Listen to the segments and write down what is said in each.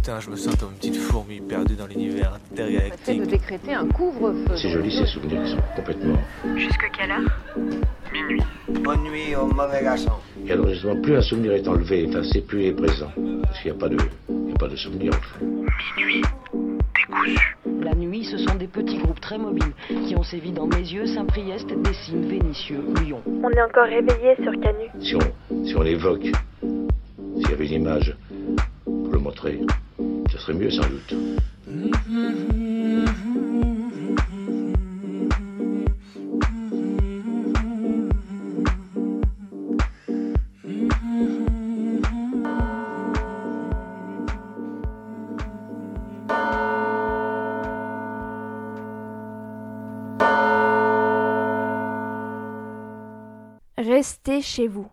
Putain, je me sens comme une petite fourmi perdue dans l'univers intergalactique. de décréter un couvre-feu. C'est joli ces souvenirs qui sont complètement. Jusque quelle heure? Minuit. Bonne nuit au mauvais garçon. Et alors justement, plus un souvenir est enlevé, effacé, plus il est présent. Parce qu'il n'y a pas de, il n'y a pas de souvenir en fait. Minuit. Décousu. La nuit, ce sont des petits groupes très mobiles qui ont sévi dans mes yeux, Saint-Priest, Dessines, Vénissieux, Lyon. On est encore réveillé sur Canu. Si on, si on l'évoque, s'il y avait une image pour le montrer, ce serait mieux sans doute. Restez chez vous.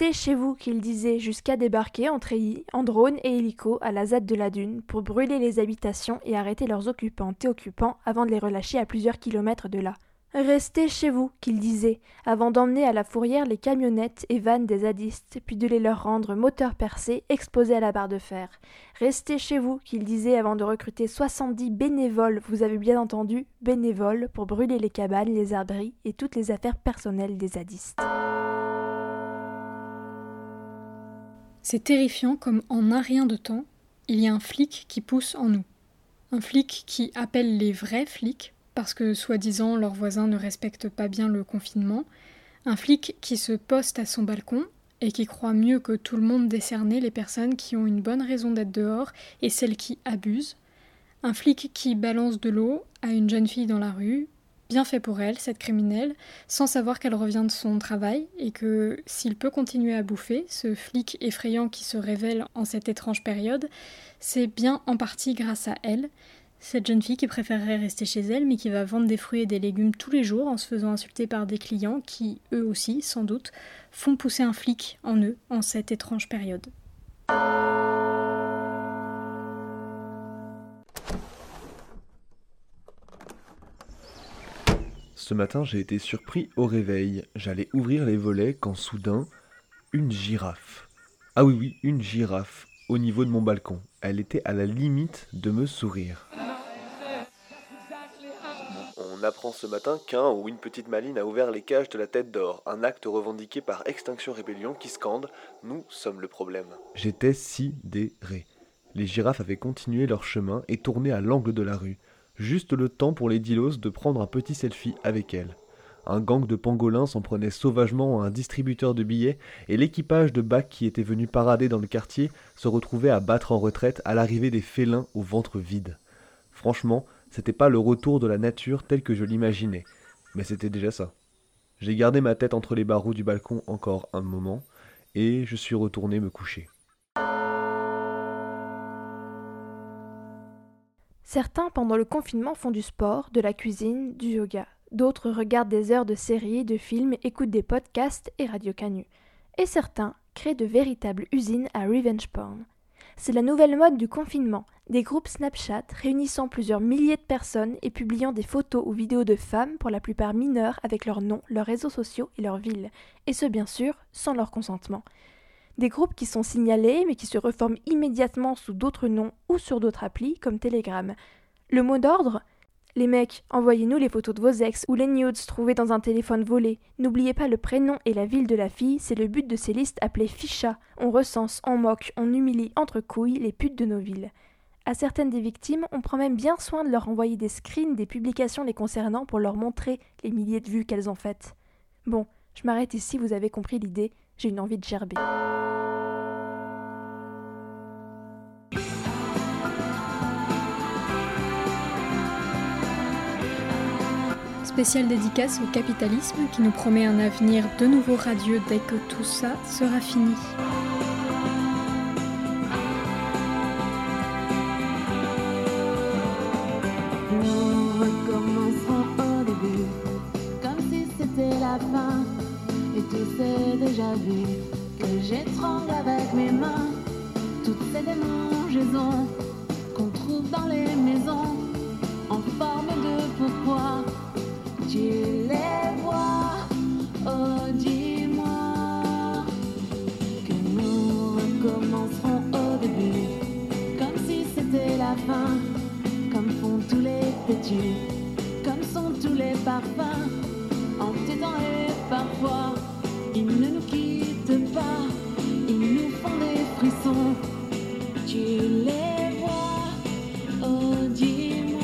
Restez chez vous, qu'il disait, jusqu'à débarquer en treillis, en drone et hélico à la ZAD de la Dune pour brûler les habitations et arrêter leurs occupantes et occupants avant de les relâcher à plusieurs kilomètres de là. Restez chez vous, qu'il disait, avant d'emmener à la fourrière les camionnettes et vannes des zadistes, puis de les leur rendre moteurs percés, exposés à la barre de fer. Restez chez vous, qu'il disait avant de recruter 70 bénévoles, vous avez bien entendu, bénévoles, pour brûler les cabanes, les abris et toutes les affaires personnelles des zadistes. C'est terrifiant comme en un rien de temps, il y a un flic qui pousse en nous. Un flic qui appelle les vrais flics parce que soi-disant leurs voisins ne respectent pas bien le confinement. Un flic qui se poste à son balcon et qui croit mieux que tout le monde décerner les personnes qui ont une bonne raison d'être dehors et celles qui abusent. Un flic qui balance de l'eau à une jeune fille dans la rue, bien fait pour elle, cette criminelle, sans savoir qu'elle revient de son travail et que s'il peut continuer à bouffer, ce flic effrayant qui se révèle en cette étrange période, c'est bien en partie grâce à elle. Cette jeune fille qui préférerait rester chez elle mais qui va vendre des fruits et des légumes tous les jours en se faisant insulter par des clients qui, eux aussi, sans doute, font pousser un flic en eux en cette étrange période. Ce matin, j'ai été surpris au réveil. J'allais ouvrir les volets quand soudain, une girafe. Ah oui, oui, une girafe au niveau de mon balcon. Elle était à la limite de me sourire. On apprend ce matin qu'un ou une petite maline a ouvert les cages de la tête d'or, un acte revendiqué par Extinction Rébellion qui scande Nous sommes le problème. J'étais sidéré. Les girafes avaient continué leur chemin et tourné à l'angle de la rue, juste le temps pour les dilos de prendre un petit selfie avec elles. Un gang de pangolins s'en prenait sauvagement à un distributeur de billets et l'équipage de bacs qui était venu parader dans le quartier se retrouvait à battre en retraite à l'arrivée des félins au ventre vide. Franchement, c'était pas le retour de la nature tel que je l'imaginais, mais c'était déjà ça. J'ai gardé ma tête entre les barreaux du balcon encore un moment, et je suis retourné me coucher. Certains, pendant le confinement, font du sport, de la cuisine, du yoga. D'autres regardent des heures de séries, de films, écoutent des podcasts et Radio Canu. Et certains créent de véritables usines à revenge porn. C'est la nouvelle mode du confinement, des groupes Snapchat réunissant plusieurs milliers de personnes et publiant des photos ou vidéos de femmes, pour la plupart mineures, avec leur nom, leurs réseaux sociaux et leur ville, et ce bien sûr sans leur consentement. Des groupes qui sont signalés mais qui se reforment immédiatement sous d'autres noms ou sur d'autres applis comme Telegram. Le mot d'ordre? Les mecs, envoyez-nous les photos de vos ex ou les nudes trouvés dans un téléphone volé. N'oubliez pas le prénom et la ville de la fille, c'est le but de ces listes appelées ficha. On recense, on moque, on humilie entre couilles les putes de nos villes. À certaines des victimes, on prend même bien soin de leur envoyer des screens des publications les concernant pour leur montrer les milliers de vues qu'elles ont faites. Bon, je m'arrête ici, vous avez compris l'idée, j'ai une envie de gerber. Spéciale dédicace au capitalisme qui nous promet un avenir de nouveau radieux dès que tout ça sera fini. Nous recommencerons au début, comme si c'était la fin tu sais déjà vu que j'étrangle avec mes mains toutes ces démangeaisons qu'on trouve dans les maisons en forme de pourquoi tu les vois. Oh, dis-moi que nous recommencerons au début, comme si c'était la fin, comme font tous les petits, comme sont tous les parfums, en petit temps et parfois. Ils ne nous quittent pas, ils nous font des frissons. Tu les vois, oh dis-moi.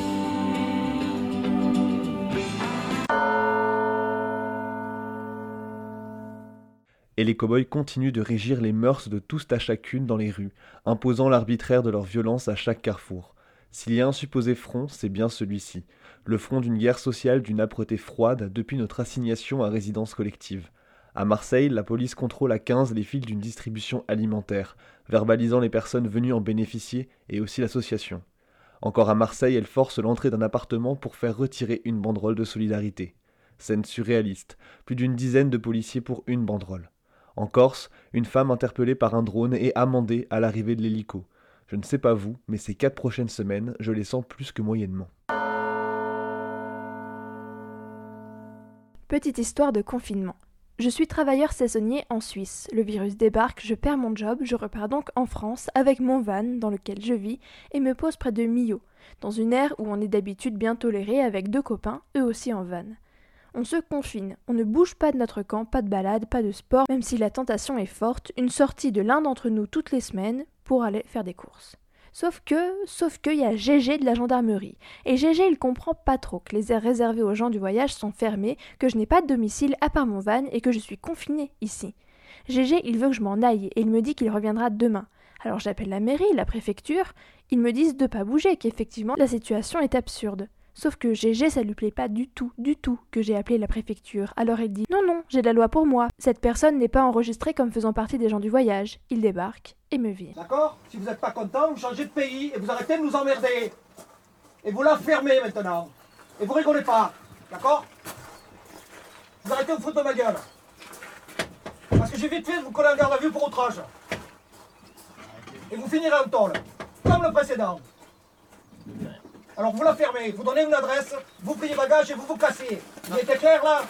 Et les cow-boys continuent de régir les mœurs de tous à chacune dans les rues, imposant l'arbitraire de leur violence à chaque carrefour. S'il y a un supposé front, c'est bien celui-ci, le front d'une guerre sociale d'une âpreté froide depuis notre assignation à résidence collective. À Marseille, la police contrôle à 15 les fils d'une distribution alimentaire, verbalisant les personnes venues en bénéficier et aussi l'association. Encore à Marseille, elle force l'entrée d'un appartement pour faire retirer une banderole de solidarité. Scène surréaliste, plus d'une dizaine de policiers pour une banderole. En Corse, une femme interpellée par un drone et amendée à l'arrivée de l'hélico. Je ne sais pas vous, mais ces quatre prochaines semaines, je les sens plus que moyennement. Petite histoire de confinement. Je suis travailleur saisonnier en Suisse. Le virus débarque, je perds mon job, je repars donc en France avec mon van dans lequel je vis et me pose près de Millau, dans une aire où on est d'habitude bien toléré avec deux copains, eux aussi en van. On se confine, on ne bouge pas de notre camp, pas de balade, pas de sport, même si la tentation est forte, une sortie de l'un d'entre nous toutes les semaines pour aller faire des courses. Sauf que, sauf qu'il y a GG de la gendarmerie. Et GG, il comprend pas trop que les aires réservées aux gens du voyage sont fermées, que je n'ai pas de domicile à part mon van et que je suis confiné ici. GG, il veut que je m'en aille et il me dit qu'il reviendra demain. Alors j'appelle la mairie, la préfecture, ils me disent de pas bouger, qu'effectivement la situation est absurde. Sauf que GG, ça lui plaît pas du tout, du tout que j'ai appelé la préfecture. Alors il dit Non, non, j'ai la loi pour moi. Cette personne n'est pas enregistrée comme faisant partie des gens du voyage. Il débarque et me vire. D'accord Si vous n'êtes pas content, vous changez de pays et vous arrêtez de nous emmerder. Et vous la fermez maintenant. Et vous rigolez pas. D'accord Vous arrêtez de vous foutre de ma gueule. Parce que j'ai vite fait de vous coller en garde à vue pour outrage. Et vous finirez en tôle. Comme le précédent. Alors vous la fermez, vous donnez une adresse, vous pliez bagage et vous vous cassez. Il était clair là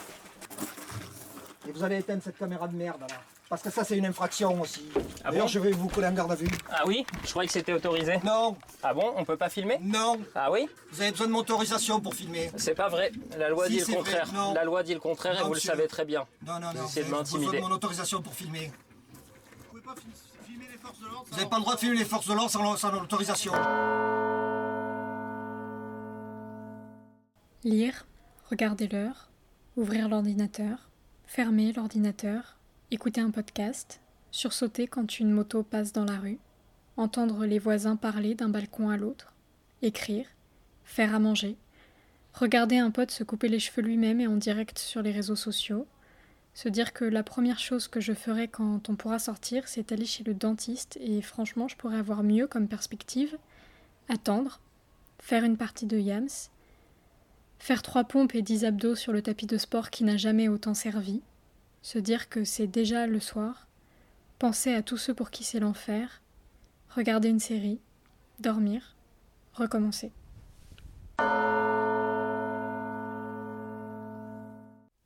Et vous allez éteindre cette caméra de merde là. Parce que ça c'est une infraction aussi. Ah D'ailleurs bon je vais vous coller en garde à vue. Ah oui Je croyais que c'était autorisé. Non. Ah bon On peut pas filmer Non. Ah oui Vous avez besoin de mon autorisation pour filmer. C'est pas vrai. La loi Si, dit le c'est vrai. contraire. La loi dit le contraire et vous monsieur. le savez très bien. Non, non, Vous non. essayez de Vous avez besoin m'intimider. de mon autorisation pour filmer. Vous n'avez pas le droit de filmer les forces de l'ordre sans, sans l'autorisation. Lire, regarder l'heure, ouvrir l'ordinateur, fermer l'ordinateur, écouter un podcast, sursauter quand une moto passe dans la rue, entendre les voisins parler d'un balcon à l'autre, écrire, faire à manger, regarder un pote se couper les cheveux lui-même et en direct sur les réseaux sociaux, se dire que la première chose que je ferai quand on pourra sortir, c'est aller chez le dentiste et franchement je pourrais avoir mieux comme perspective, attendre, faire une partie de Yams, Faire trois pompes et dix abdos sur le tapis de sport qui n'a jamais autant servi, se dire que c'est déjà le soir, penser à tous ceux pour qui c'est l'enfer, regarder une série, dormir, recommencer.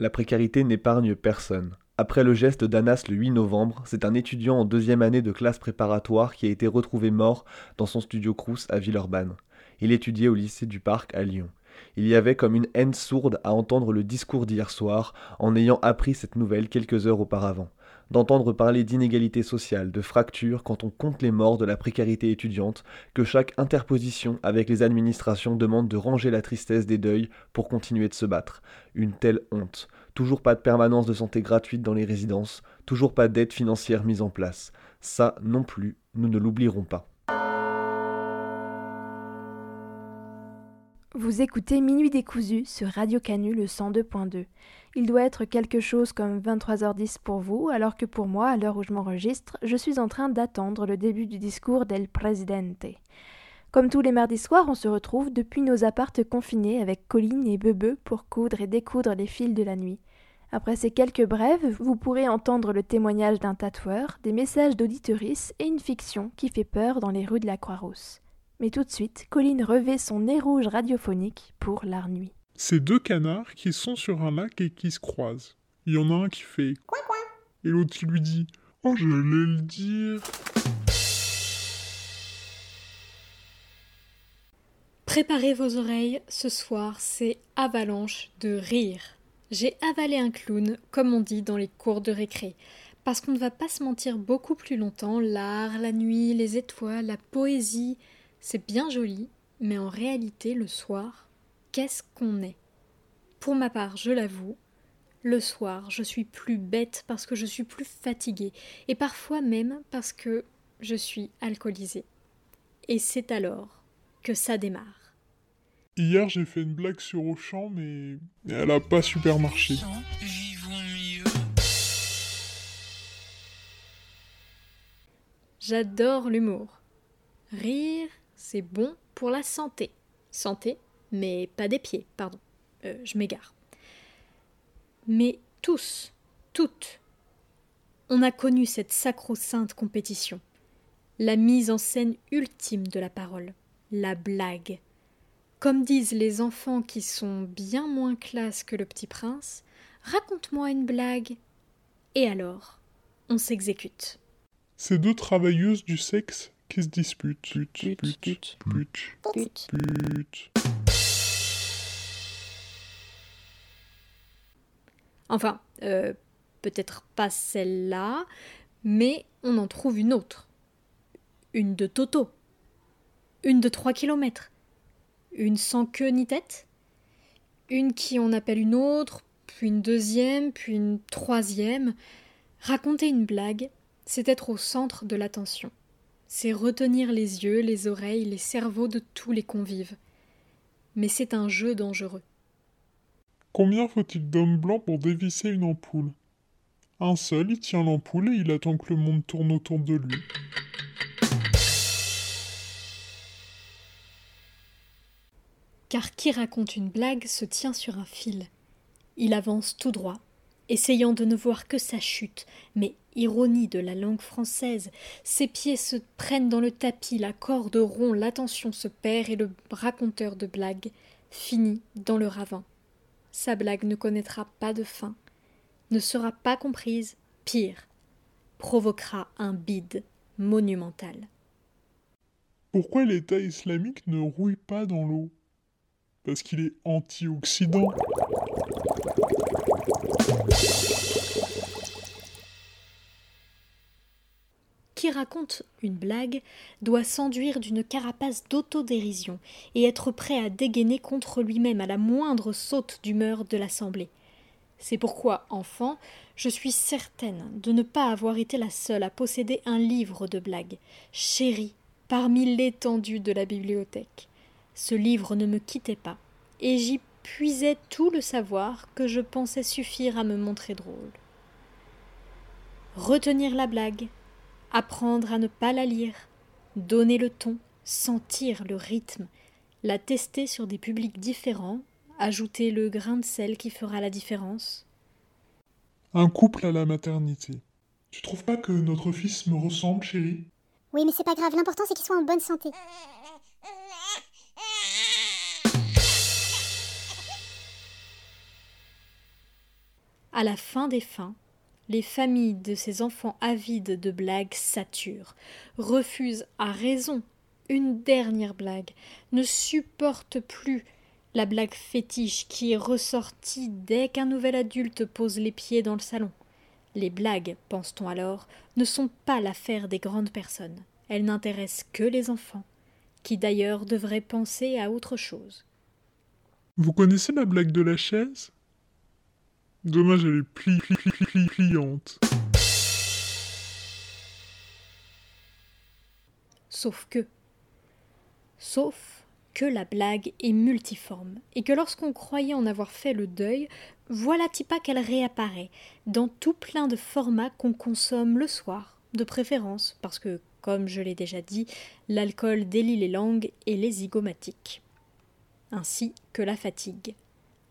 La précarité n'épargne personne. Après le geste d'Anas le 8 novembre, c'est un étudiant en deuxième année de classe préparatoire qui a été retrouvé mort dans son studio Crous à Villeurbanne. Il étudiait au lycée du Parc à Lyon. Il y avait comme une haine sourde à entendre le discours d'hier soir en ayant appris cette nouvelle quelques heures auparavant. D'entendre parler d'inégalité sociale, de fractures quand on compte les morts de la précarité étudiante, que chaque interposition avec les administrations demande de ranger la tristesse des deuils pour continuer de se battre. Une telle honte. Toujours pas de permanence de santé gratuite dans les résidences, toujours pas d'aide financière mise en place. Ça non plus, nous ne l'oublierons pas. Vous écoutez Minuit décousu sur Radio Canu le 102.2. Il doit être quelque chose comme 23h10 pour vous, alors que pour moi, à l'heure où je m'enregistre, je suis en train d'attendre le début du discours del Presidente. Comme tous les mardis soirs, on se retrouve depuis nos appartes confinés avec Colline et Bebe pour coudre et découdre les fils de la nuit. Après ces quelques brèves, vous pourrez entendre le témoignage d'un tatoueur, des messages d'auditeurices et une fiction qui fait peur dans les rues de la Croix-Rousse. Mais tout de suite, Colline revêt son nez rouge radiophonique pour l'art nuit. C'est deux canards qui sont sur un lac et qui se croisent. Il y en a un qui fait coin coin et l'autre qui lui dit Oh, j'allais le dire. Préparez vos oreilles, ce soir c'est avalanche de rire. J'ai avalé un clown, comme on dit dans les cours de récré. Parce qu'on ne va pas se mentir beaucoup plus longtemps, l'art, la nuit, les étoiles, la poésie, c'est bien joli, mais en réalité, le soir, qu'est-ce qu'on est? Pour ma part, je l'avoue, Le soir, je suis plus bête parce que je suis plus fatiguée, et parfois même parce que je suis alcoolisée. Et c'est alors que ça démarre. Hier, j'ai fait une blague sur Auchan, mais elle a pas super marché. J'adore l'humour. Rire, c'est bon pour la santé. Santé, mais pas des pieds, pardon. Euh, je m'égare. Mais tous, toutes, on a connu cette sacro-sainte compétition, la mise en scène ultime de la parole, la blague. Comme disent les enfants qui sont bien moins classe que le petit prince, raconte-moi une blague. Et alors, on s'exécute. C'est deux travailleuses du sexe qui se disputent. Pute, pute, pute, pute, pute. Enfin, euh, peut-être pas celle-là, mais on en trouve une autre. Une de Toto. Une de 3 kilomètres. Une sans queue ni tête. Une qui en appelle une autre, puis une deuxième, puis une troisième. Raconter une blague, c'est être au centre de l'attention. C'est retenir les yeux, les oreilles, les cerveaux de tous les convives. Mais c'est un jeu dangereux. Combien faut-il d'hommes blancs pour dévisser une ampoule? Un seul, il tient l'ampoule et il attend que le monde tourne autour de lui. Car qui raconte une blague se tient sur un fil. Il avance tout droit, essayant de ne voir que sa chute, mais, ironie de la langue française, ses pieds se prennent dans le tapis, la corde rompt, l'attention se perd et le raconteur de blagues finit dans le ravin. Sa blague ne connaîtra pas de fin, ne sera pas comprise, pire, provoquera un bide monumental. Pourquoi l'État islamique ne rouille pas dans l'eau? Parce qu'il est anti-Occident. Qui raconte une blague doit s'enduire d'une carapace d'autodérision et être prêt à dégainer contre lui-même à la moindre saute d'humeur de l'assemblée. C'est pourquoi, enfant, je suis certaine de ne pas avoir été la seule à posséder un livre de blagues, chéri parmi l'étendue de la bibliothèque. Ce livre ne me quittait pas, et puisais tout le savoir que je pensais suffire à me montrer drôle. Retenir la blague, apprendre à ne pas la lire, donner le ton, sentir le rythme, la tester sur des publics différents, ajouter le grain de sel qui fera la différence. Un couple à la maternité. Tu trouves pas que notre fils me ressemble, chérie? Oui, mais c'est pas grave, l'important c'est qu'il soit en bonne santé. À la fin des fins, les familles de ces enfants avides de blagues saturent, refusent à raison une dernière blague, ne supportent plus la blague fétiche qui est ressortie dès qu'un nouvel adulte pose les pieds dans le salon. Les blagues, pense-t-on alors, ne sont pas l'affaire des grandes personnes. Elles n'intéressent que les enfants, qui d'ailleurs devraient penser à autre chose. Vous connaissez la blague de la chaise? Dommage, elle est pli, pli, pli, pli, pliante. Sauf que. Sauf que la blague est multiforme, et que lorsqu'on croyait en avoir fait le deuil, voilà pas qu'elle réapparaît, dans tout plein de formats qu'on consomme le soir, de préférence, parce que, comme je l'ai déjà dit, l'alcool délie les langues et les zygomatiques, ainsi que la fatigue.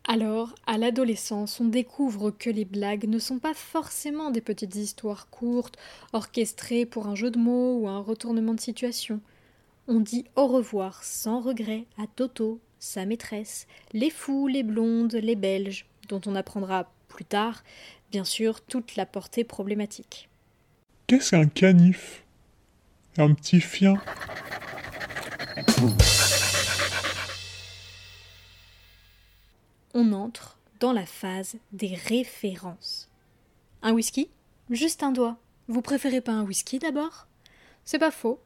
Alors, à l'adolescence, on découvre que les blagues ne sont pas forcément des petites histoires courtes, orchestrées pour un jeu de mots ou un retournement de situation. On dit au revoir sans regret à Toto, sa maîtresse, les fous, les blondes, les belges, dont on apprendra plus tard, bien sûr, toute la portée problématique. Qu'est-ce qu'un canif? Un petit chien? On entre dans la phase des références. Un whisky? Juste un doigt. Vous préférez pas un whisky d'abord? C'est pas faux.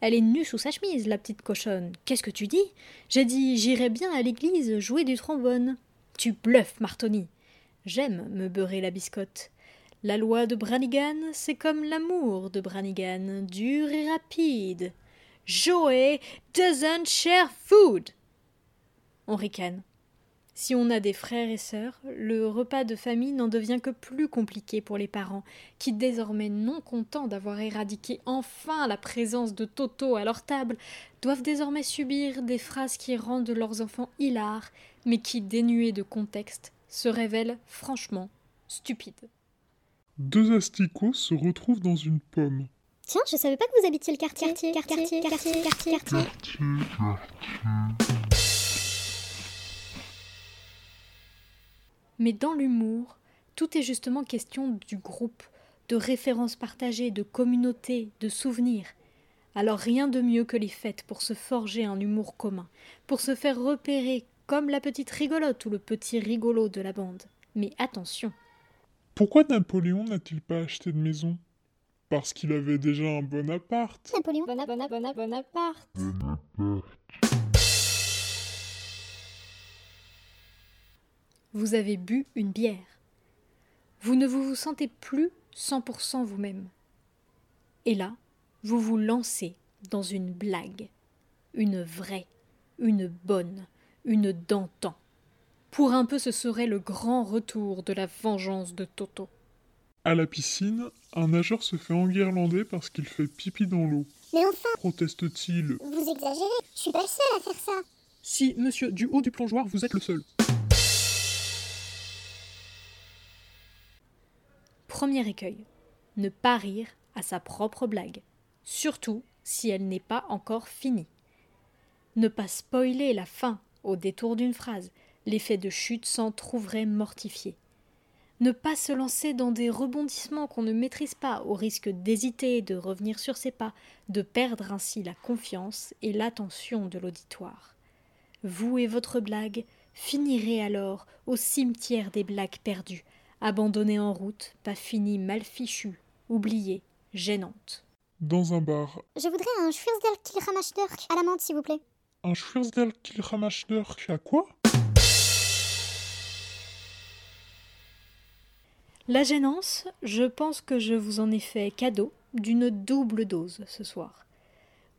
Elle est nue sous sa chemise, la petite cochonne. Qu'est-ce que tu dis? J'ai dit j'irai bien à l'église jouer du trombone. Tu bluffes, Martoni. J'aime me beurrer la biscotte. La loi de Branigan, c'est comme l'amour de Branigan, dur et rapide. Joey doesn't share food. On ricane. Si on a des frères et sœurs, le repas de famille n'en devient que plus compliqué pour les parents, qui désormais non contents d'avoir éradiqué enfin la présence de Toto à leur table, doivent désormais subir des phrases qui rendent leurs enfants hilars, mais qui, dénuées de contexte, se révèlent franchement stupides. Deux asticots se retrouvent dans une pomme. Tiens, je savais pas que vous habitiez le quartier. Quartier, quartier, quartier, quartier, quartier. Mais dans l'humour, tout est justement question du groupe, de références partagées, de communauté, de souvenirs. Alors rien de mieux que les fêtes pour se forger un humour commun, pour se faire repérer comme la petite rigolote ou le petit rigolo de la bande. Mais attention. Pourquoi Napoléon n'a-t-il pas acheté de maison? Parce qu'il avait déjà un bon appart. Napoléon, bon, bon, bon, bon appart. Vous avez bu une bière. Vous ne vous, sentez plus 100% vous-même. Et là, vous vous lancez dans une blague. Une vraie, une bonne, une d'antan. Pour un peu, ce serait le grand retour de la vengeance de Toto. À la piscine, un nageur se fait enguirlander parce qu'il fait pipi dans l'eau. Mais enfin Proteste-t-il? Vous exagérez, je suis pas le seul à faire ça. Si, monsieur, du haut du plongeoir, vous êtes le seul. Premier écueil. Ne pas rire à sa propre blague. Surtout si elle n'est pas encore finie. Ne pas spoiler la fin au détour d'une phrase. L'effet de chute s'en trouverait mortifié. Ne pas se lancer dans des rebondissements qu'on ne maîtrise pas, au risque d'hésiter, de revenir sur ses pas, de perdre ainsi la confiance et l'attention de l'auditoire. Vous et votre blague finirez alors au cimetière des blagues perdues, abandonnée en route, pas finie, mal fichue, oubliée, gênante. Dans un bar. Je voudrais un Schwirsdel Kilramashdurk à la menthe, s'il vous plaît. Un Schwirsdel Kilramashdurk à quoi? La gênance, je pense que je vous en ai fait cadeau d'une double dose ce soir.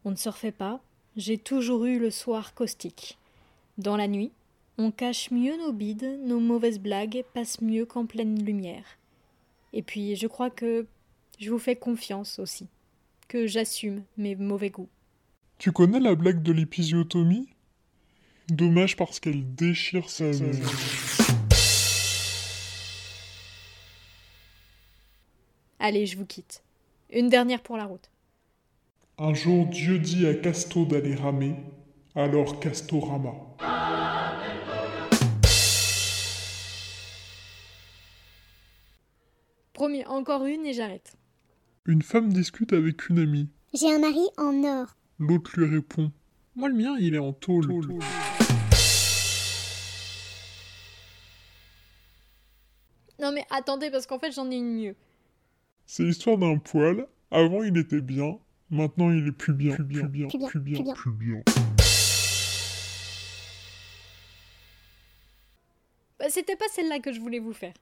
On ne se refait pas, j'ai toujours eu le soir caustique. Dans la nuit, on cache mieux nos bides, nos mauvaises blagues passent mieux qu'en pleine lumière. Et puis je crois que je vous fais confiance aussi, que j'assume mes mauvais goûts. Tu connais la blague de l'épisiotomie? Dommage parce qu'elle déchire sa... Allez, je vous quitte. Une dernière pour la route. Un jour Dieu dit à Casto d'aller ramer, alors Casto rama. Promis, encore une et j'arrête. Une femme discute avec une amie. J'ai un mari en or. L'autre lui répond Moi le mien, il est en tôle. Non mais attendez, parce qu'en fait j'en ai une mieux. C'est l'histoire d'un poil. Avant il était bien, maintenant il est plus bien, plus bien, plus bien, plus bien, plus bien. Bah, c'était pas celle-là que je voulais vous faire.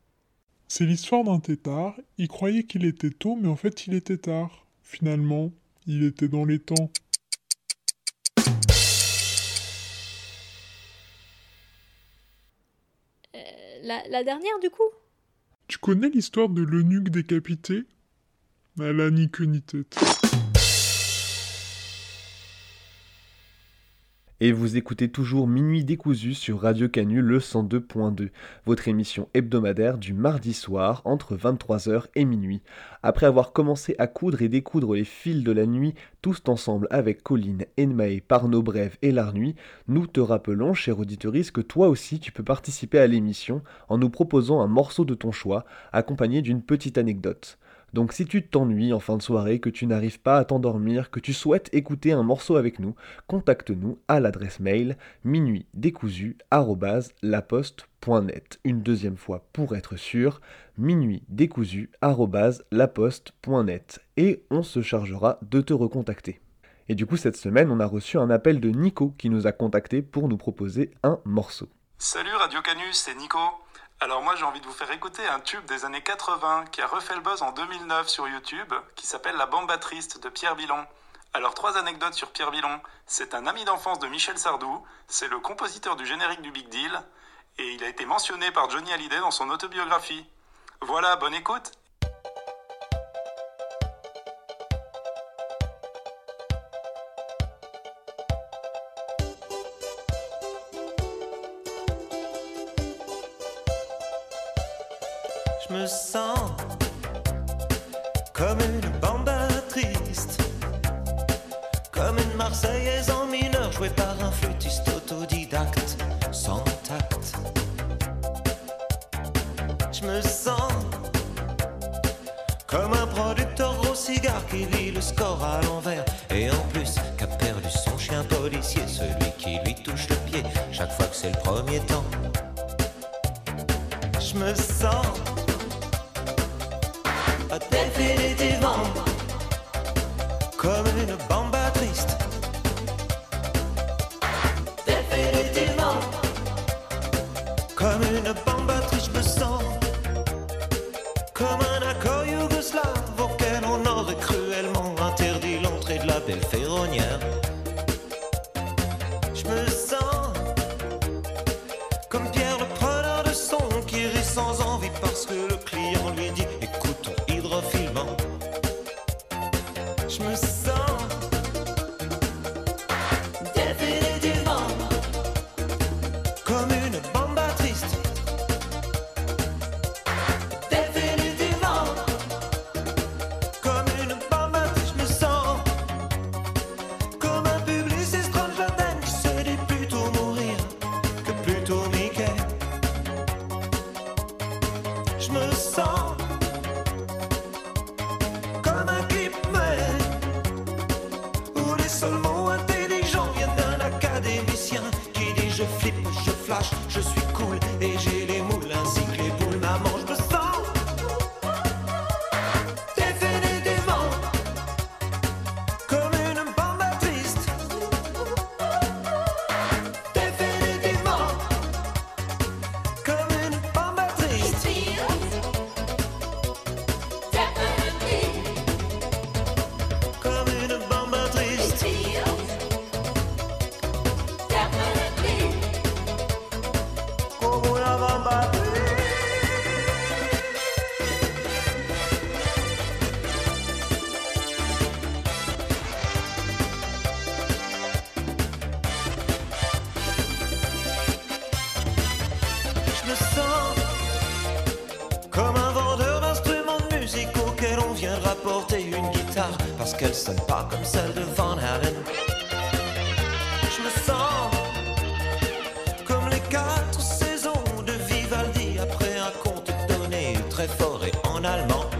C'est l'histoire d'un tétard. Il croyait qu'il était tôt, mais en fait il était tard. Finalement, il était dans les temps. Euh, la, la dernière du coup? Tu connais l'histoire de l'eunuque décapité? Elle a ni queue ni tête. Et vous écoutez toujours Minuit décousu sur Radio Canu le 102.2, votre émission hebdomadaire du mardi soir entre 23h et minuit. Après avoir commencé à coudre et découdre les fils de la nuit, tous ensemble avec Colline, Enmae, Parnot Brève et Larnuit, nous te rappelons, cher auditorice, que toi aussi tu peux participer à l'émission en nous proposant un morceau de ton choix, accompagné d'une petite anecdote. Donc si tu t'ennuies en fin de soirée, que tu n'arrives pas à t'endormir, que tu souhaites écouter un morceau avec nous, contacte-nous à l'adresse mail minuitdécousu@laposte.net. Une deuxième fois pour être sûr, minuitdécousu@laposte.net et on se chargera de te recontacter. Et du coup cette semaine, on a reçu un appel de Nico qui nous a contacté pour nous proposer un morceau. Salut Radio Canus, c'est Nico. Alors moi j'ai envie de vous faire écouter un tube des années 80 qui a refait le buzz en 2009 sur YouTube, qui s'appelle La Bamba Triste de Pierre Villon. Alors trois anecdotes sur Pierre Villon. C'est un ami d'enfance de Michel Sardou, c'est le compositeur du générique du Big Deal, et il a été mentionné par Johnny Hallyday dans son autobiographie. Voilà, bonne écoute Je parce qu'elle sonne pas comme celle de Van Halen. Je me sens comme les quatre saisons de Vivaldi après un conte donné très fort et en allemand.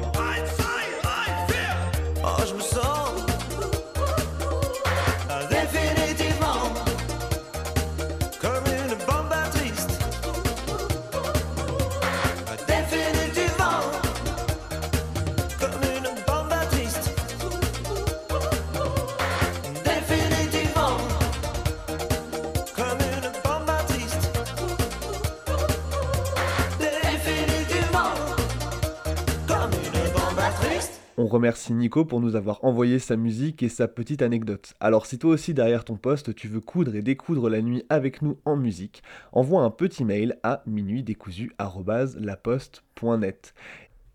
Remercie Nico pour nous avoir envoyé sa musique et sa petite anecdote. Alors si toi aussi derrière ton poste tu veux coudre et découdre la nuit avec nous en musique, envoie un petit mail à minuitdécousu@laposte.net.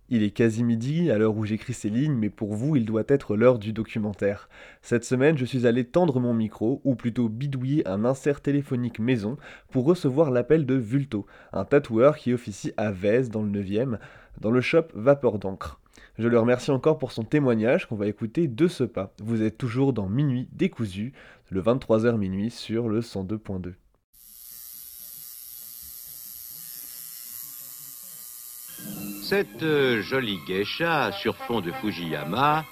Il est quasi midi à l'heure où j'écris ces lignes, mais pour vous, il doit être l'heure du documentaire. Cette semaine, je suis allé tendre mon micro, ou plutôt bidouiller un insert téléphonique maison, pour recevoir l'appel de Vulto, un tatoueur qui officie à Vèze dans le 9e, dans le shop Vapeur d'encre. Je le remercie encore pour son témoignage qu'on va écouter de ce pas. Vous êtes toujours dans Minuit décousu, le 23h minuit sur le 102.2. Cette euh, jolie geisha sur fond de Fujiyama,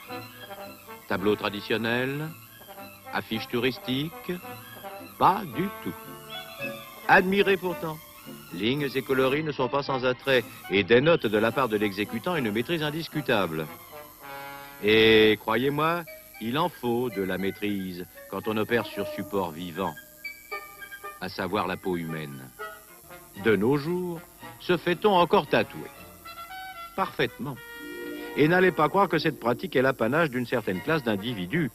tableau traditionnel, affiche touristique, pas du tout. Admirez pourtant. Lignes et coloris ne sont pas sans attrait et dénotent de la part de l'exécutant une maîtrise indiscutable. Et croyez-moi, il en faut de la maîtrise quand on opère sur support vivant, à savoir la peau humaine. De nos jours, se fait-on encore tatouer Parfaitement. Et n'allez pas croire que cette pratique est l'apanage d'une certaine classe d'individus.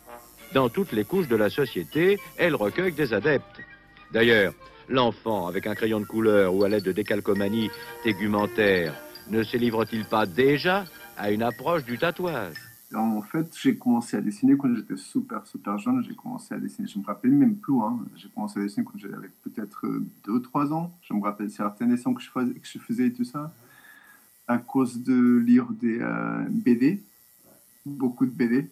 Dans toutes les couches de la société, elle recueille des adeptes. D'ailleurs, l'enfant, avec un crayon de couleur ou à l'aide de décalcomanie tégumentaire, ne se livre-t-il pas déjà à une approche du tatouage En fait, j'ai commencé à dessiner quand j'étais super, super jeune. J'ai commencé à dessiner, je me rappelle même plus. Hein. J'ai commencé à dessiner quand j'avais peut-être 2-3 ans. Je me rappelle certains dessins que je, faisais, que je faisais et tout ça. À cause de lire des euh, BD, beaucoup de BD.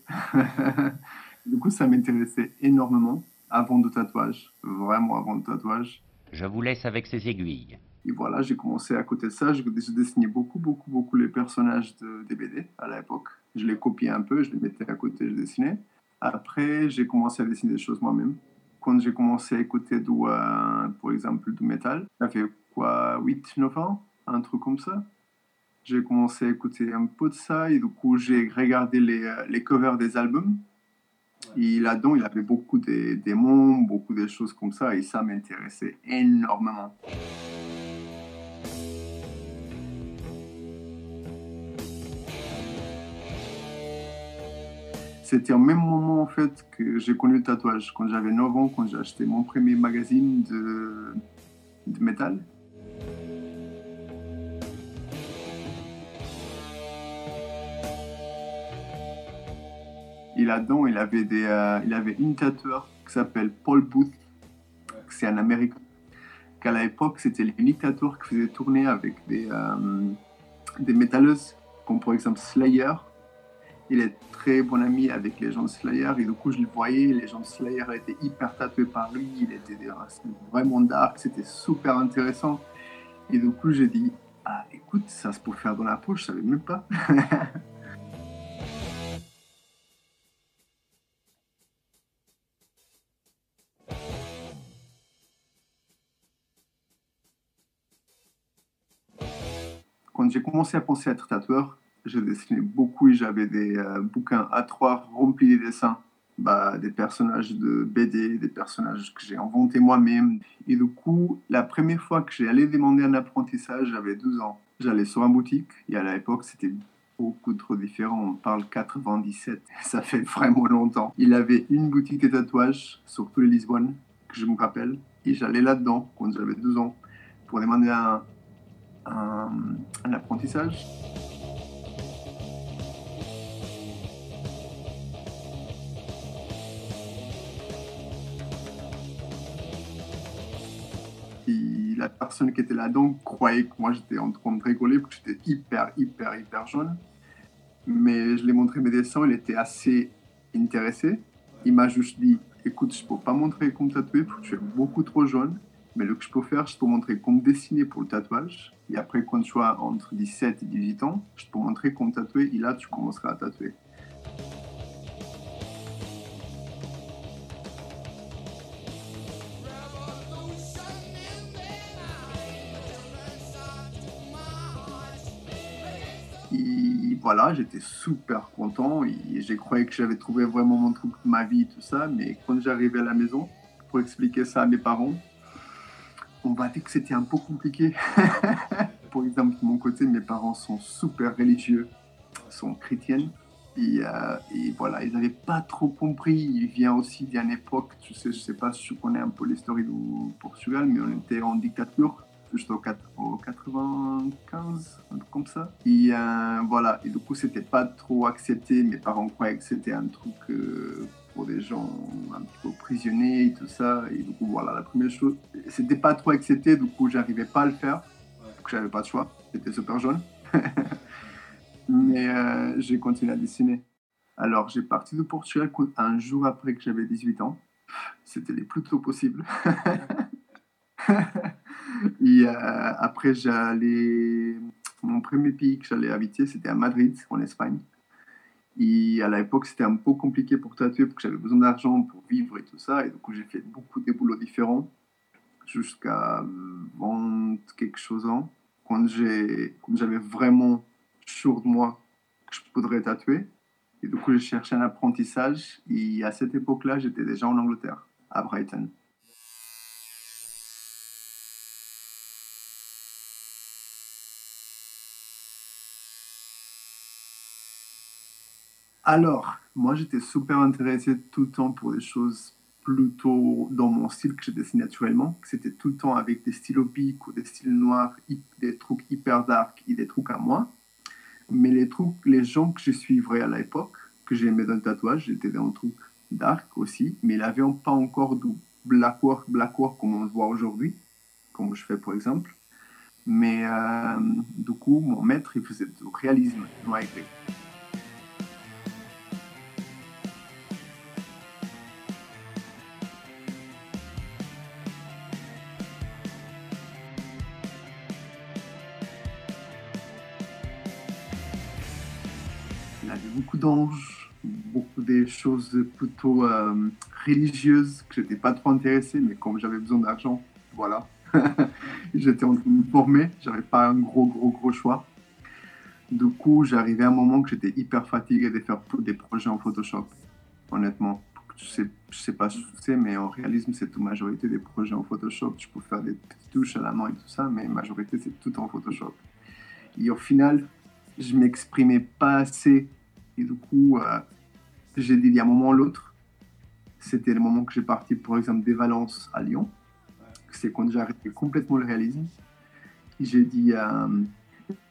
du coup, ça m'intéressait énormément avant le tatouage, vraiment avant le tatouage. Je vous laisse avec ces aiguilles. Et voilà, j'ai commencé à côté de ça, je, dessinais beaucoup, beaucoup, beaucoup les personnages de, des BD à l'époque. Je les copiais un peu, je les mettais à côté, je dessinais. Après, j'ai commencé à dessiner des choses moi-même. Quand j'ai commencé à écouter, du, euh, par exemple, du métal, ça fait quoi, 8, 9 ans, un truc comme ça. J'ai commencé à écouter un peu de ça et du coup, j'ai regardé les, euh, les covers des albums. Et là-dedans, il avait beaucoup de démons, beaucoup de choses comme ça, et ça m'intéressait énormément. C'était au même moment en fait que j'ai connu le tatouage, quand j'avais 9 ans, quand j'ai acheté mon premier magazine de, de métal. Là-dedans, il avait, des, euh, il avait une tatoueur qui s'appelle Paul Booth, c'est un Américain, qu'à l'époque, c'était l'unique tatoueur qui faisait tourner avec des, euh, des métalleuses, comme par exemple Slayer. Il est très bon ami avec les gens de Slayer, et du coup, je le voyais, les gens de Slayer étaient hyper tatoués par lui, il était vraiment dark, c'était super intéressant. Et du coup, j'ai dit, ah, écoute, ça se peut faire dans la poche, je savais même pas. j'ai commencé à penser à être tatoueur, je dessinais beaucoup et j'avais des euh, bouquins A3 remplis de dessins. Bah, des personnages de BD, des personnages que j'ai inventés moi-même. Et du coup, la première fois que j'ai allé demander un apprentissage, j'avais 12 ans. J'allais sur une boutique et à l'époque, c'était beaucoup trop différent. On parle 97, ça fait vraiment longtemps. Il avait une boutique de tatouage, surtout les Lisbonne, que je me rappelle. Et j'allais là-dedans quand j'avais 12 ans pour demander un, un, apprentissage. La personne qui était là-dedans croyait que moi j'étais en train de rigoler parce que j'étais hyper, hyper, hyper jaune. Mais je lui ai montré mes dessins, il était assez intéressé. Il m'a juste dit Écoute, je peux pas montrer comme tatoué parce que tu es beaucoup trop jaune. Mais le que je peux faire, je peux montrer comme dessiner pour le tatouage. Et après, quand tu as entre 17 et 18 ans, je peux montrer comme tatouer. Et là, tu commenceras à tatouer. Et voilà, j'étais super content j'ai cru que j'avais trouvé vraiment mon truc ma vie tout ça. Mais quand j'arrivais à la maison, pour expliquer ça à mes parents, on va dire que c'était un peu compliqué. Pour exemple, de mon côté, mes parents sont super religieux, sont chrétiennes. Et, euh, et voilà, ils n'avaient pas trop compris. Il vient aussi d'une époque, tu sais, je sais pas si tu connais un peu l'histoire du Portugal, mais on était en dictature juste au, 95, un truc comme ça. Et euh, voilà, et du coup, c'était pas trop accepté. Mes parents croyaient que c'était un truc euh, pour des gens un petit peu prisonniers et tout ça. Et du coup, voilà, la première chose, c'était pas trop accepté, du coup, j'arrivais pas à le faire. Donc, j'avais pas de choix. J'étais super jeune. Mais euh, j'ai continué à dessiner. Alors, j'ai parti de Portugal un jour après que j'avais 18 ans. C'était les plus tôt possible. Et euh, après, j'allais. Mon premier pays que j'allais habiter, c'était à Madrid, en Espagne. Et à l'époque, c'était un peu compliqué pour tatouer parce que j'avais besoin d'argent pour vivre et tout ça. Et coup, j'ai fait beaucoup de boulots différents jusqu'à vendre quelque chose ans. Quand j'avais vraiment sûr de moi que je pourrais tatouer. Et du coup, j'ai cherché un apprentissage. Et à cette époque-là, j'étais déjà en Angleterre, à Brighton. Alors, moi, j'étais super intéressé tout le temps pour des choses plutôt dans mon style que je dessine naturellement. C'était tout le temps avec des stylos piques ou des styles noirs, des trucs hyper dark et des trucs à moi. Mais les trucs, les gens que je suivrais à l'époque, que j'aimais dans le tatouage, j'étais dans un truc dark aussi, mais ils n'avaient pas encore du black work, black work comme on le voit aujourd'hui, comme je fais pour exemple. Mais euh, du coup, mon maître, il faisait du réalisme noir et gris. Beaucoup des choses plutôt euh, religieuses que j'étais pas trop intéressé, mais comme j'avais besoin d'argent, voilà. j'étais en train de me former, j'avais pas un gros, gros, gros choix. Du coup, j'arrivais à un moment que j'étais hyper fatigué de faire des projets en Photoshop, honnêtement. Je sais, je pas si tu sais, mais en réalisme, c'est toute majorité des projets en Photoshop. Tu peux faire des petites touches à la main et tout ça, mais majorité, c'est tout en Photoshop. Et au final, je m'exprimais pas assez. Et du coup, euh, j'ai dit, il y a un moment ou l'autre, c'était le moment que j'ai parti, par exemple, des Valences à Lyon. C'est quand j'ai arrêté complètement le réalisme. J'ai dit, euh,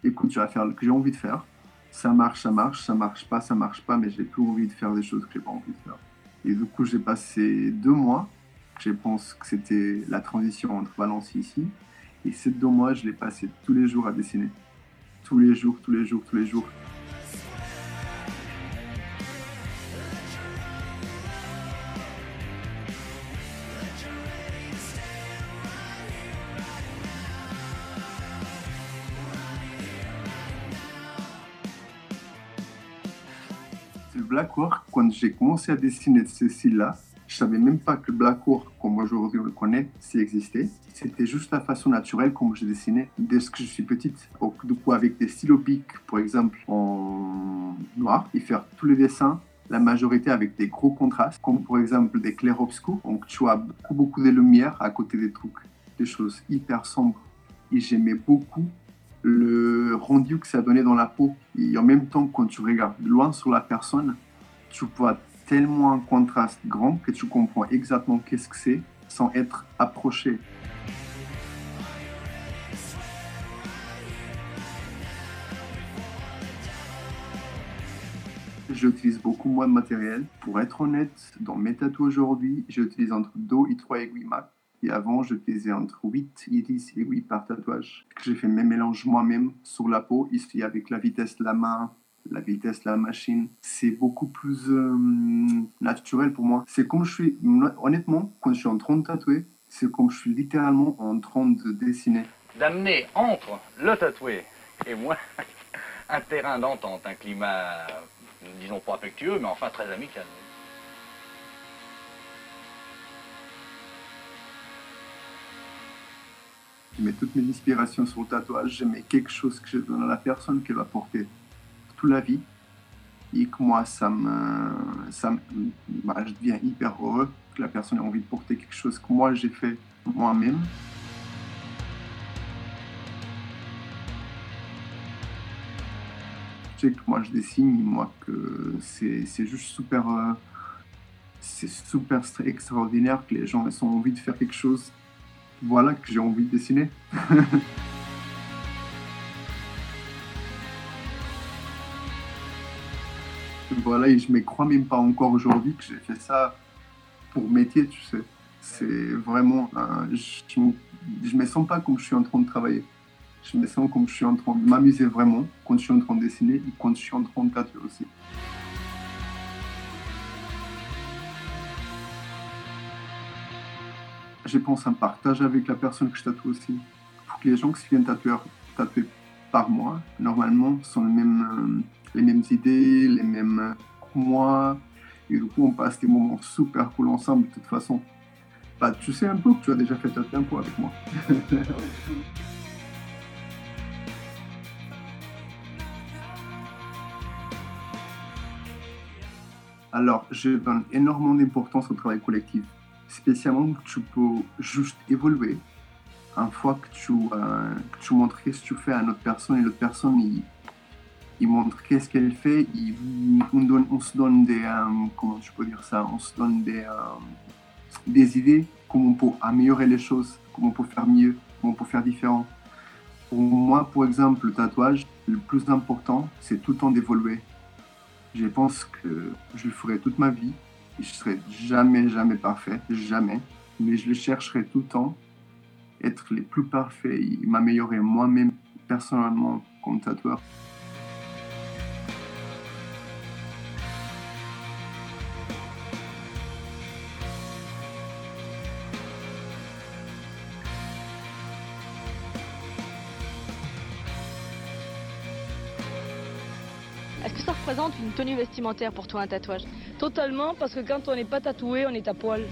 écoute, je vais faire ce que j'ai envie de faire. Ça marche, ça marche, ça marche pas, ça marche pas, mais j'ai plus envie de faire des choses que j'ai pas envie de faire. Et du coup, j'ai passé deux mois. Je pense que c'était la transition entre Valence et ici. Et ces deux mois, je l'ai passé tous les jours à dessiner. Tous les jours, tous les jours, tous les jours. Quand j'ai commencé à dessiner ce style-là, je savais même pas que le black work, comme aujourd'hui on le connaît, s'il existait. C'était juste la façon naturelle comme je dessinais dès que je suis petite. Donc, du coup, avec des stylos piques, par exemple, en noir, et faire tous les dessins, la majorité avec des gros contrastes, comme par exemple des clairs-obscurs. Donc, tu as beaucoup, beaucoup de lumière à côté des trucs, des choses hyper sombres. Et j'aimais beaucoup le rendu que ça donnait dans la peau. Et en même temps, quand tu regardes loin sur la personne, tu vois tellement un contraste grand que tu comprends exactement qu'est-ce que c'est sans être approché. J'utilise beaucoup moins de matériel. Pour être honnête, dans mes tatouages aujourd'hui, j'utilise entre 2 et 3 aiguilles mat. Et avant, j'utilisais entre 8 et 10 aiguilles par tatouage. J'ai fait mes mélanges moi-même sur la peau, ici avec la vitesse de la main, la vitesse la machine. C'est beaucoup plus euh, naturel pour moi. C'est comme je suis, honnêtement, quand je suis en train de tatouer, c'est comme je suis littéralement en train de dessiner. D'amener entre le tatoué et moi un terrain d'entente, un climat, disons pas affectueux, mais enfin très amical. Je mets toutes mes inspirations sur le tatouage, je mets quelque chose que je donne à la personne qu'elle va porter la vie. Et que moi, ça me, ça me, bah, je deviens hyper heureux que la personne ait envie de porter quelque chose que moi j'ai fait moi-même. Je sais que moi je dessine, moi que c'est juste super, euh, c'est super extraordinaire que les gens ont envie de faire quelque chose voilà que j'ai envie de dessiner. voilà, et je me crois même pas encore aujourd'hui que j'ai fait ça pour métier, tu sais. C'est vraiment. je, je me sens pas comme je suis en train de travailler. Je me sens comme je suis en train de m'amuser vraiment quand je suis en train de dessiner et quand je suis en train de tatouer aussi. je pense, un partage avec la personne que je tatoue aussi. Pour que les gens qui viennent tatouer, tatouer par moi, normalement, sont les mêmes, euh, les mêmes idées, les mêmes euh, moi. Et du coup, on passe des moments super cool ensemble de toute façon. Bah, tu sais un peu que tu as déjà fait un peu avec moi. Alors, je donne énormément d'importance au travail collectif spécialement que tu peux juste évoluer. Une fois que tu, euh, montres ce que tu fais à une autre personne et l'autre personne, il, montre qu'est-ce qu'elle fait, on, se donne des, euh, comment peux dire ça, on se donne euh, des idées, comment on peut améliorer les choses, comment on peut faire mieux, comment on peut faire différent. Pour moi, pour exemple, le tatouage, le plus important, c'est tout le temps d'évoluer. Je pense que je le ferai toute ma vie. Je serai jamais, jamais parfait, jamais. Mais je le chercherai tout le temps, être le plus parfait et m'améliorer moi-même personnellement comme tatoueur. Est-ce que ça représente une tenue vestimentaire pour toi un tatouage? Totalement, parce que quand on n'est pas tatoué, on est à poil.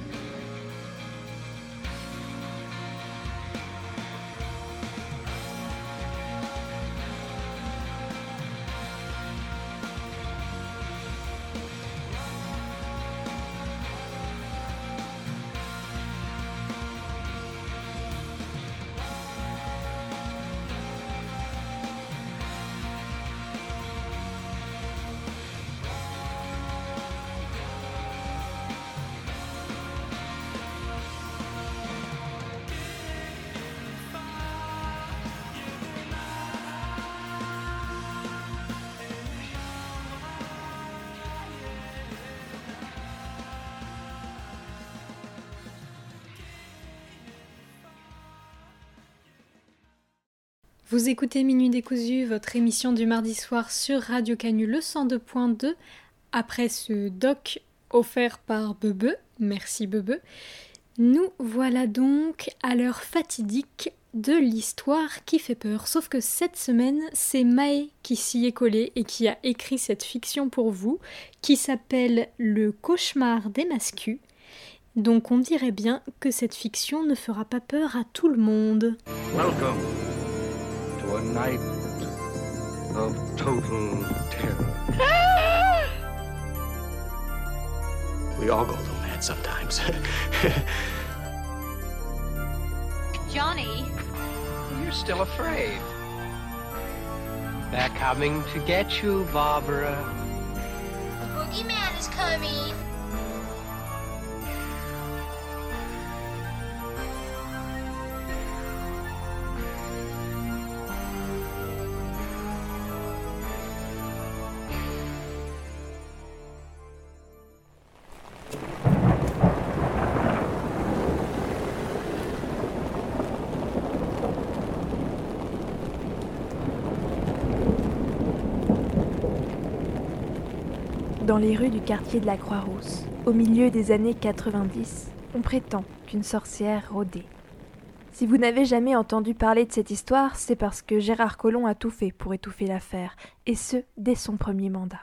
Vous écoutez Minuit décousu, votre émission du mardi soir sur Radio Canu le 102.2. Après ce doc offert par Bebe, merci Bebe, nous voilà donc à l'heure fatidique de l'histoire qui fait peur. Sauf que cette semaine, c'est Maë qui s'y est collée et qui a écrit cette fiction pour vous, qui s'appelle Le cauchemar des mascus. Donc on dirait bien que cette fiction ne fera pas peur à tout le monde. A night of total terror. We all go a little mad sometimes. Johnny, You're still afraid. They're coming to get you, Barbara. the boogeyman is coming. Dans les rues du quartier de la Croix-Rousse, au milieu des années 90, on prétend qu'une sorcière rôdait. Si vous n'avez jamais entendu parler de cette histoire, c'est parce que Gérard Collomb a tout fait pour étouffer l'affaire, et ce, dès son premier mandat.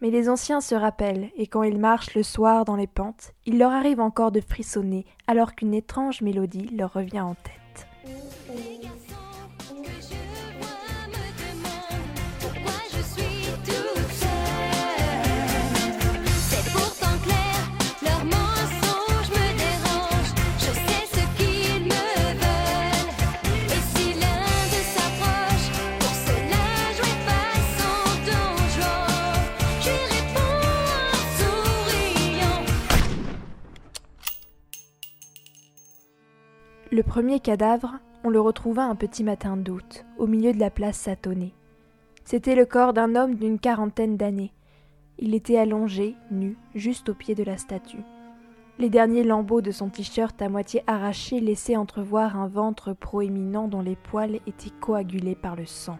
Mais les anciens se rappellent, et quand ils marchent le soir dans les pentes, il leur arrive encore de frissonner alors qu'une étrange mélodie leur revient en tête. Le premier cadavre, on le retrouva un petit matin d'août, au milieu de la place Satonnet. C'était le corps d'un homme d'une quarantaine d'années. Il était allongé, nu, juste au pied de la statue. Les derniers lambeaux de son t-shirt à moitié arraché laissaient entrevoir un ventre proéminent dont les poils étaient coagulés par le sang.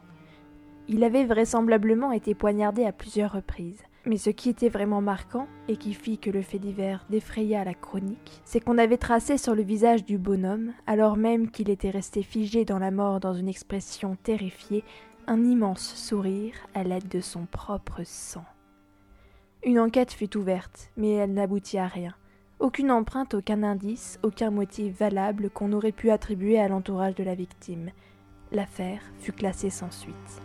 Il avait vraisemblablement été poignardé à plusieurs reprises. Mais ce qui était vraiment marquant, et qui fit que le fait divers défraya la chronique, c'est qu'on avait tracé sur le visage du bonhomme, alors même qu'il était resté figé dans la mort dans une expression terrifiée, un immense sourire à l'aide de son propre sang. Une enquête fut ouverte, mais elle n'aboutit à rien. Aucune empreinte, aucun indice, aucun motif valable qu'on aurait pu attribuer à l'entourage de la victime. L'affaire fut classée sans suite.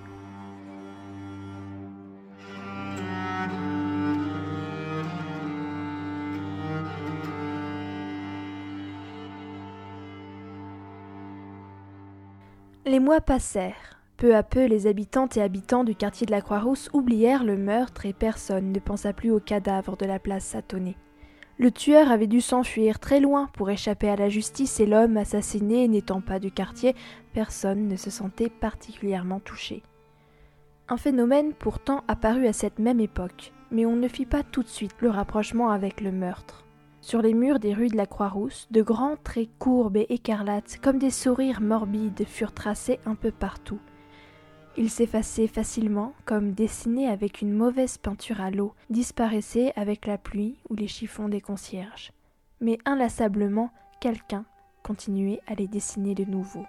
Les mois passèrent. Peu à peu, les habitantes et habitants du quartier de la Croix-Rousse oublièrent le meurtre et personne ne pensa plus au cadavre de la place Satonnet. Le tueur avait dû s'enfuir très loin pour échapper à la justice et l'homme assassiné n'étant pas du quartier, personne ne se sentait particulièrement touché. Un phénomène pourtant apparut à cette même époque, mais on ne fit pas tout de suite le rapprochement avec le meurtre. Sur les murs des rues de la Croix-Rousse, de grands traits courbes et écarlates, comme des sourires morbides, furent tracés un peu partout. Ils s'effaçaient facilement, comme dessinés avec une mauvaise peinture à l'eau, disparaissaient avec la pluie ou les chiffons des concierges. Mais inlassablement, quelqu'un continuait à les dessiner de nouveau.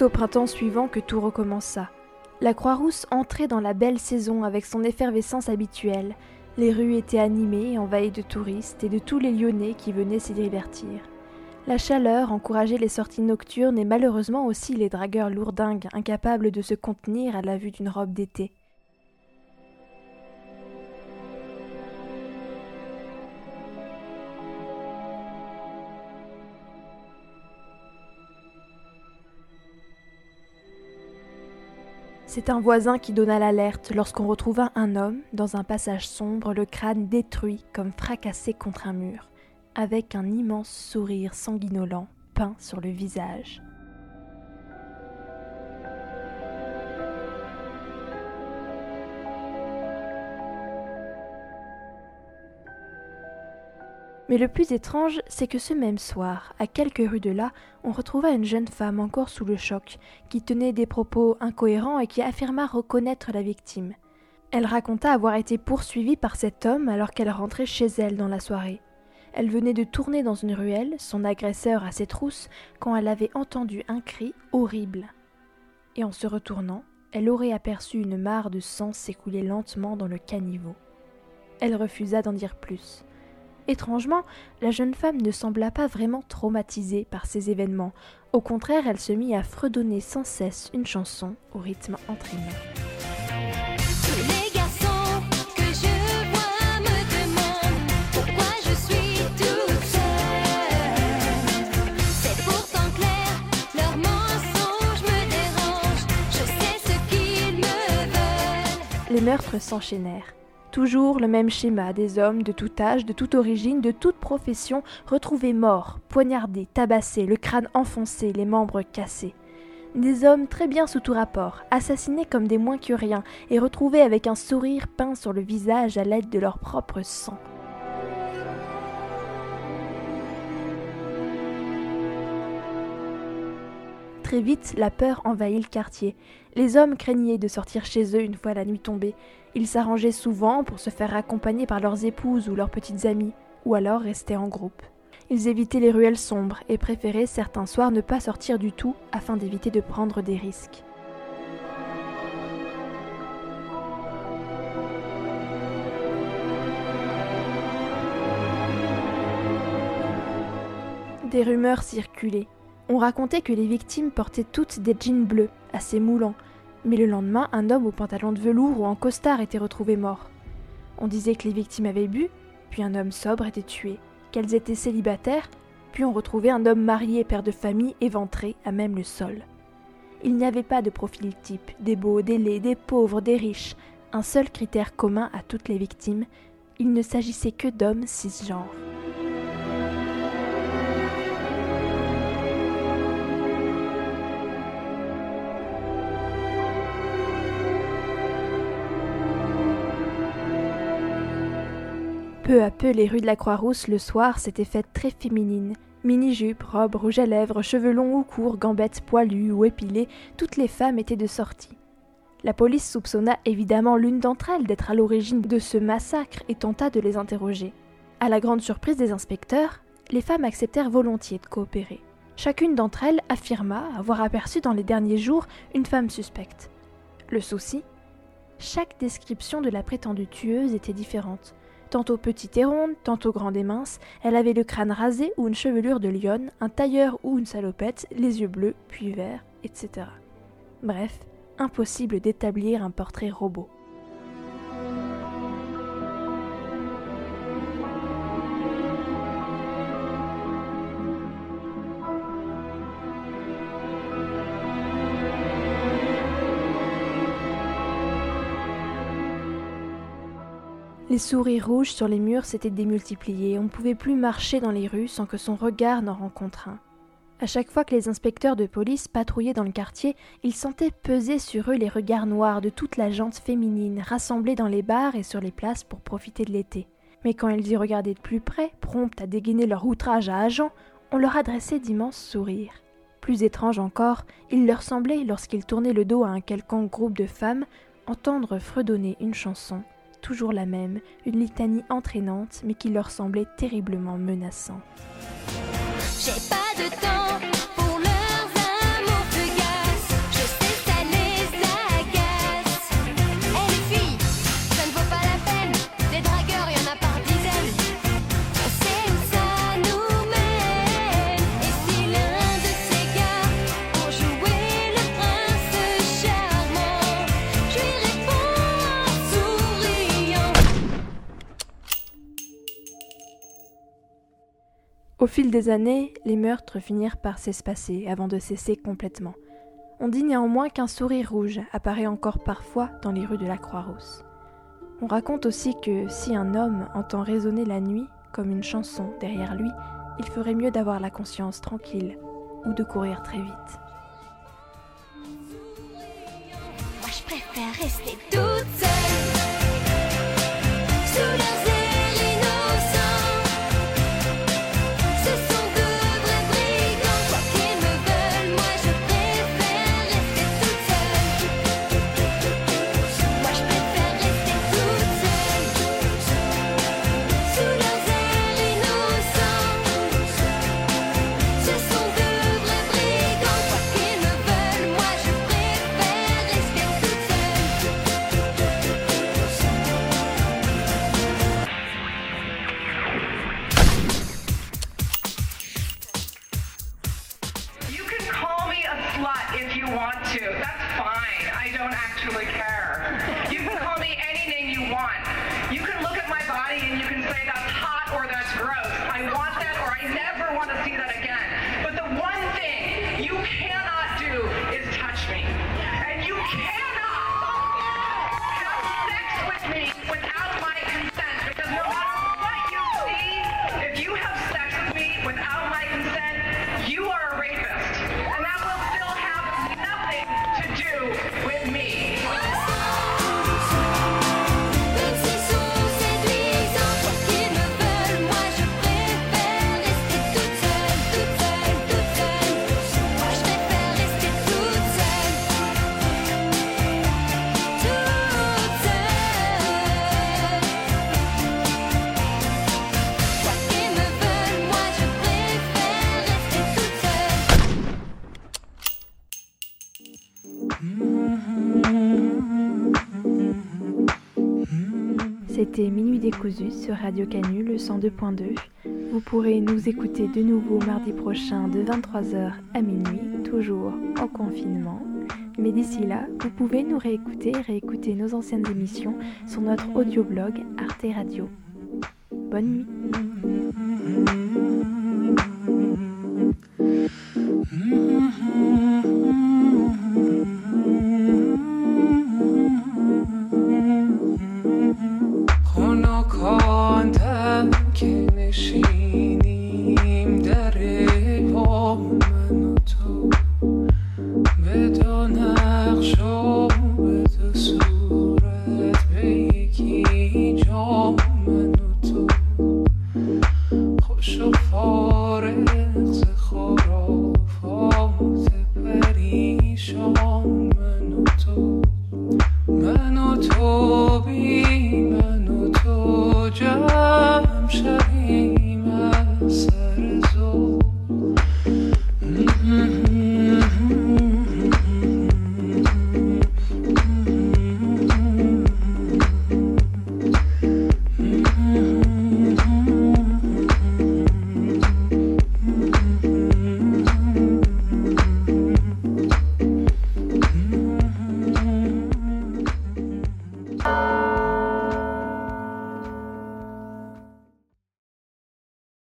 C'est au printemps suivant que tout recommença. La Croix-Rousse entrait dans la belle saison avec son effervescence habituelle. Les rues étaient animées, envahies de touristes et de tous les Lyonnais qui venaient s'y divertir. La chaleur encourageait les sorties nocturnes et malheureusement aussi les dragueurs lourdingues, incapables de se contenir à la vue d'une robe d'été. C'est un voisin qui donna l'alerte lorsqu'on retrouva un homme dans un passage sombre, le crâne détruit comme fracassé contre un mur, avec un immense sourire sanguinolent peint sur le visage. Mais le plus étrange, c'est que ce même soir, à quelques rues de là, on retrouva une jeune femme encore sous le choc, qui tenait des propos incohérents et qui affirma reconnaître la victime. Elle raconta avoir été poursuivie par cet homme alors qu'elle rentrait chez elle dans la soirée. Elle venait de tourner dans une ruelle, son agresseur à ses trousses, quand elle avait entendu un cri horrible. Et en se retournant, elle aurait aperçu une mare de sang s'écouler lentement dans le caniveau. Elle refusa d'en dire plus. Étrangement, la jeune femme ne sembla pas vraiment traumatisée par ces événements. Au contraire, elle se mit à fredonner sans cesse une chanson au rythme entraînant. Les meurtres s'enchaînèrent. Toujours le même schéma des hommes de tout âge, de toute origine, de toute profession, retrouvés morts, poignardés, tabassés, le crâne enfoncé, les membres cassés. Des hommes très bien sous tout rapport, assassinés comme des moins que rien, et retrouvés avec un sourire peint sur le visage à l'aide de leur propre sang. Très vite, la peur envahit le quartier. Les hommes craignaient de sortir chez eux une fois la nuit tombée. Ils s'arrangeaient souvent pour se faire accompagner par leurs épouses ou leurs petites amies, ou alors restaient en groupe. Ils évitaient les ruelles sombres et préféraient certains soirs ne pas sortir du tout afin d'éviter de prendre des risques. Des rumeurs circulaient. On racontait que les victimes portaient toutes des jeans bleus, assez moulants, mais le lendemain, un homme au pantalon de velours ou en costard était retrouvé mort. On disait que les victimes avaient bu, puis un homme sobre était tué, qu'elles étaient célibataires, puis on retrouvait un homme marié, père de famille, éventré à même le sol. Il n'y avait pas de profil type, des beaux, des laids, des pauvres, des riches, un seul critère commun à toutes les victimes, il ne s'agissait que d'hommes cisgenres. Peu à peu, les rues de la Croix-Rousse le soir s'étaient faites très féminines. Mini-jupes, robes, rouge à lèvres, cheveux longs ou courts, gambettes poilues ou épilées, toutes les femmes étaient de sortie. La police soupçonna évidemment l'une d'entre elles d'être à l'origine de ce massacre et tenta de les interroger. À la grande surprise des inspecteurs, les femmes acceptèrent volontiers de coopérer. Chacune d'entre elles affirma avoir aperçu dans les derniers jours une femme suspecte. Le souci Chaque description de la prétendue tueuse était différente. Tantôt petite et ronde, tantôt grande et mince, elle avait le crâne rasé ou une chevelure de lionne, un tailleur ou une salopette, les yeux bleus, puis verts, etc. Bref, impossible d'établir un portrait robot. Les souris rouges sur les murs s'étaient démultipliées, on ne pouvait plus marcher dans les rues sans que son regard n'en rencontre un. À chaque fois que les inspecteurs de police patrouillaient dans le quartier, ils sentaient peser sur eux les regards noirs de toute la gente féminine rassemblée dans les bars et sur les places pour profiter de l'été. Mais quand ils y regardaient de plus près, promptes à dégainer leur outrage à agent, on leur adressait d'immenses sourires. Plus étrange encore, il leur semblait, lorsqu'ils tournaient le dos à un quelconque groupe de femmes, entendre fredonner une chanson, toujours la même, une litanie entraînante, mais qui leur semblait terriblement menaçante. J'ai pas de temps Au fil des années, les meurtres finirent par s'espacer avant de cesser complètement. On dit néanmoins qu'un sourire rouge apparaît encore parfois dans les rues de la Croix-Rousse. On raconte aussi que si un homme entend résonner la nuit comme une chanson derrière lui, il ferait mieux d'avoir la conscience tranquille ou de courir très vite. Moi je préfère C'était Minuit décousu sur Radio Canu, le 102.2. Vous pourrez nous écouter de nouveau mardi prochain de 23h à minuit, toujours en confinement. Mais d'ici là, vous pouvez nous réécouter et réécouter nos anciennes émissions sur notre audioblog Arte Radio. Bonne nuit.